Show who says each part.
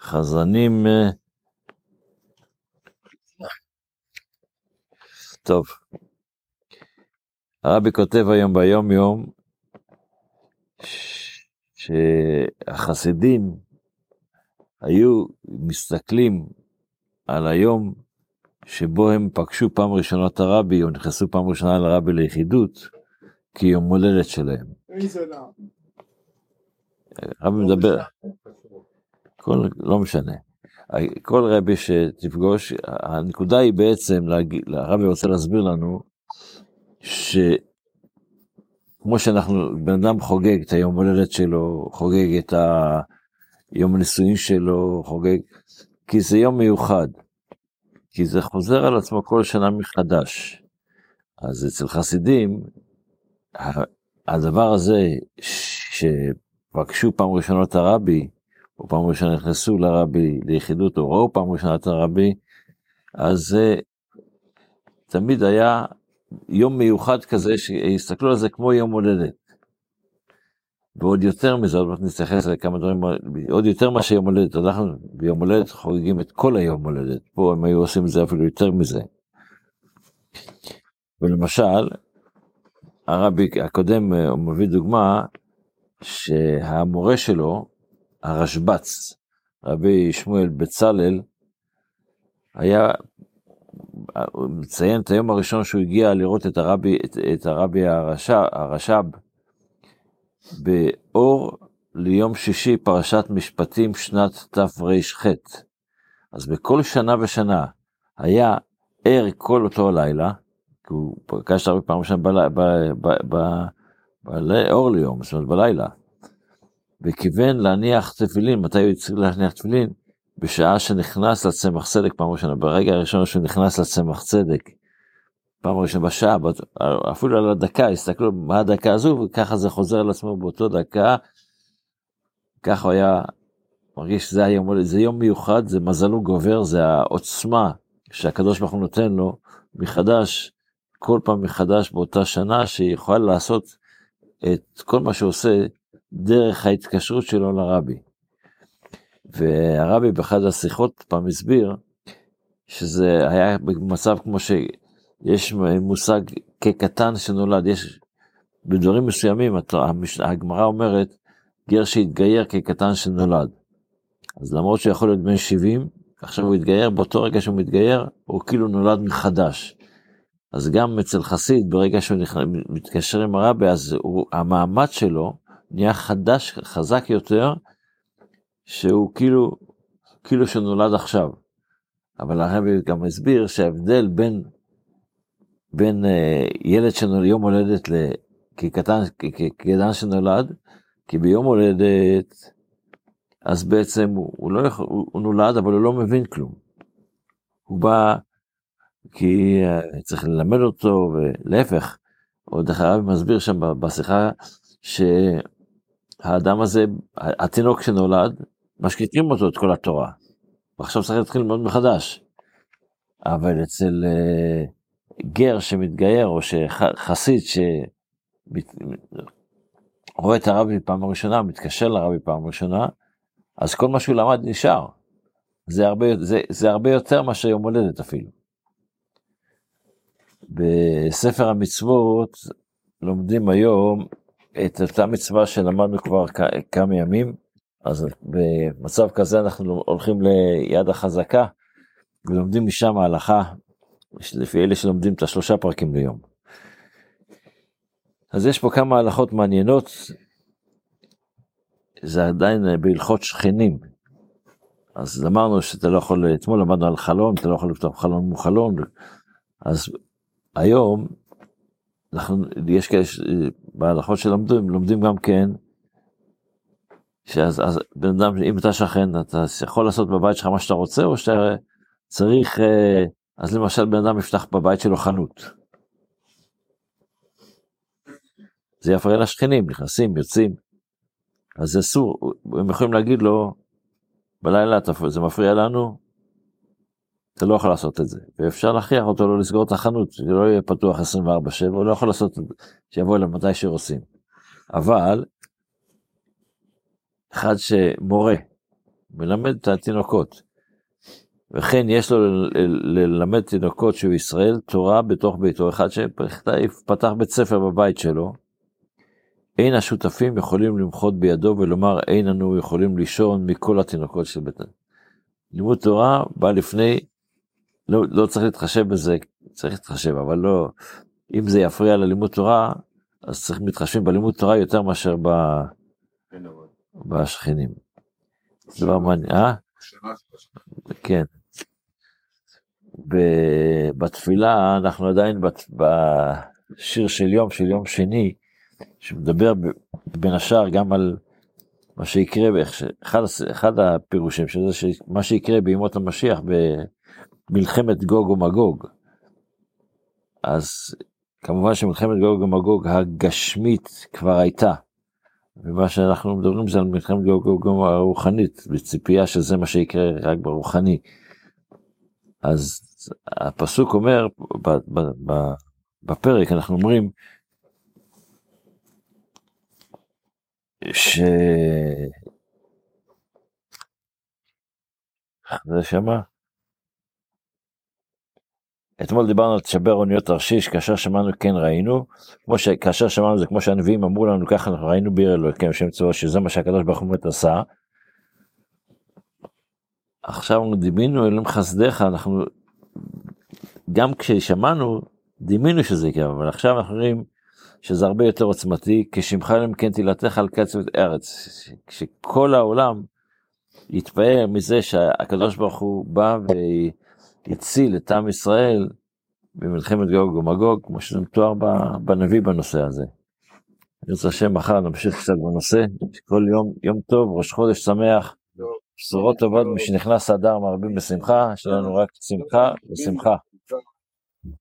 Speaker 1: חזנים. אה, טוב, הרבי כותב היום ביום יום שהחסידים היו מסתכלים על היום שבו הם פגשו פעם ראשונה את הרבי או נכנסו פעם ראשונה לרבי ליחידות כיום הולדת שלהם. הרבי מדבר, כל, לא משנה. כל רבי שתפגוש, הנקודה היא בעצם, הרבי רוצה להסביר לנו, שכמו שאנחנו, בן אדם חוגג את היום הולדת שלו, חוגג את היום הנישואין שלו, חוגג, כי זה יום מיוחד, כי זה חוזר על עצמו כל שנה מחדש. אז אצל חסידים, הדבר הזה שפגשו פעם ראשונה את הרבי, פעם ראשונה נכנסו לרבי ליחידות, או ראו פעם ראשונה את הרבי, אז זה תמיד היה יום מיוחד כזה, שהסתכלו על זה כמו יום הולדת. ועוד יותר מזה, עוד מעט נתייחס לכמה דברים, עוד יותר מאשר יום הולדת, אנחנו ביום הולדת חוגגים את כל היום הולדת, פה הם היו עושים את זה אפילו יותר מזה. ולמשל, הרבי הקודם אה, מביא דוגמה שהמורה שלו, הרשב"ץ, רבי שמואל בצלאל, היה, מציין את היום הראשון שהוא הגיע לראות את הרבי, את, את הרבי הרש"ב, הרש"ב באור ליום שישי פרשת משפטים שנת תר"ח. אז בכל שנה ושנה היה ער כל אותו הלילה, כי הוא פגש הרבה פעמים שם באור ליום, זאת אומרת בלילה, וכיוון להניח תפילין, מתי הוא צריך להניח תפילין? בשעה שנכנס לצמח צדק פעם ראשונה, ברגע הראשון שהוא נכנס לצמח צדק, פעם ראשונה בשעה, אפילו על הדקה, הסתכלו מה הדקה הזו, וככה זה חוזר על עצמו באותו דקה, ככה הוא היה מרגיש שזה היום, זה יום מיוחד, זה מזלו גובר, זה העוצמה שהקדוש ברוך הוא נותן לו מחדש, כל פעם מחדש באותה שנה, שיכול לעשות את כל מה שעושה דרך ההתקשרות שלו לרבי. והרבי באחד השיחות פעם הסביר שזה היה במצב כמו שיש מושג כקטן שנולד, יש בדברים מסוימים, הגמרא אומרת, גר שהתגייר כקטן שנולד. אז למרות שהוא יכול להיות בן 70, עכשיו הוא התגייר, באותו רגע שהוא מתגייר, הוא כאילו נולד מחדש. אז גם אצל חסיד, ברגע שהוא מתקשר עם הרבי, אז הוא, המעמד שלו נהיה חדש, חזק יותר, שהוא כאילו, כאילו שנולד עכשיו. אבל הרבי גם הסביר שההבדל בין, בין אה, ילד שנולד, יום הולדת כקטן, כקטן שנולד, כי ביום הולדת, אז בעצם הוא, הוא לא יכול, הוא, הוא נולד, אבל הוא לא מבין כלום. הוא בא כי אה, צריך ללמד אותו, ולהפך, עוד הרבי מסביר שם בשיחה, שהאדם הזה, התינוק שנולד, משקיטים אותו את כל התורה. ועכשיו צריך להתחיל ללמוד מחדש. אבל אצל uh, גר שמתגייר, או חסיד שרואה את הרבי פעם ראשונה, מתקשר לרבי פעם ראשונה, אז כל מה שהוא למד נשאר. זה הרבה, זה, זה הרבה יותר מאשר יום הולדת אפילו. בספר המצוות לומדים היום את אותה מצווה שלמדנו כבר כמה ימים, אז במצב כזה אנחנו הולכים ליד החזקה ולומדים משם ההלכה, לפי אלה שלומדים את השלושה פרקים ליום. אז יש פה כמה הלכות מעניינות, זה עדיין בהלכות שכנים. אז אמרנו שאתה לא יכול, אתמול למדנו על חלון, אתה לא יכול לפתוח חלון מול חלון, אז היום, אנחנו, יש כאלה, בהלכות שלומדים, לומדים גם כן, שאז אז בן אדם, אם אתה שכן, אתה יכול לעשות בבית שלך מה שאתה רוצה, או שאתה צריך, אה, אז למשל בן אדם יפתח בבית שלו חנות. זה יפריע לשכנים, נכנסים, יוצאים. אז זה אסור, הם יכולים להגיד לו, בלילה זה מפריע לנו, אתה לא יכול לעשות את זה, ואפשר להכריח אותו לא לסגור את החנות, זה לא יהיה פתוח 24/7, הוא לא יכול לעשות את זה, שיבוא אליו מתי שרוצים. אבל, אחד שמורה, מלמד את התינוקות. וכן יש לו ללמד תינוקות שהוא ישראל תורה בתוך ביתו, אחד שפתח בית ספר בבית שלו. אין השותפים יכולים למחות בידו ולומר אין אנו יכולים לישון מכל התינוקות של בית. לימוד תורה בא לפני, לא, לא צריך להתחשב בזה, צריך להתחשב, אבל לא, אם זה יפריע ללימוד תורה, אז צריך להתחשב בלימוד תורה יותר מאשר ב... בשכנים. זה דבר מעניין, אה? כן. בתפילה אנחנו עדיין בשיר של יום, של יום שני, שמדבר בין השאר גם על מה שיקרה, אחד, אחד הפירושים של זה, מה שיקרה בימות המשיח במלחמת גוג ומגוג. אז כמובן שמלחמת גוג ומגוג הגשמית כבר הייתה. ומה שאנחנו מדברים זה על מלחמת גוג ומגוג הרוחנית, בציפייה שזה מה שיקרה רק ברוחני. אז הפסוק אומר, בפרק אנחנו אומרים, ש... זה שמה? אתמול דיברנו על תשבר אוניות תרשיש, כאשר שמענו כן ראינו, כמו שכאשר שמענו זה כמו שהנביאים אמרו לנו, ככה אנחנו ראינו ביר אלוהיכם שם צבאו, שזה מה שהקדוש ברוך הוא באמת עשה. עכשיו דימינו אלוהים חסדיך, אנחנו, גם כששמענו, דימינו שזה יקרה, אבל עכשיו אנחנו רואים שזה הרבה יותר עוצמתי, כשמך אלוהים כן תהילתך על קצב ארץ, כשכל העולם יתפאר מזה שהקדוש ברוך הוא בא והציל את עם ישראל במלחמת גוג ומגוג, כמו שזה מתואר בנביא בנושא הזה. אני רוצה השם מחר נמשיך קצת בנושא, כל יום, יום טוב, ראש חודש שמח, בשורות טובות, משנכנס אדר מרבים בשמחה, יש לנו רק שמחה ושמחה.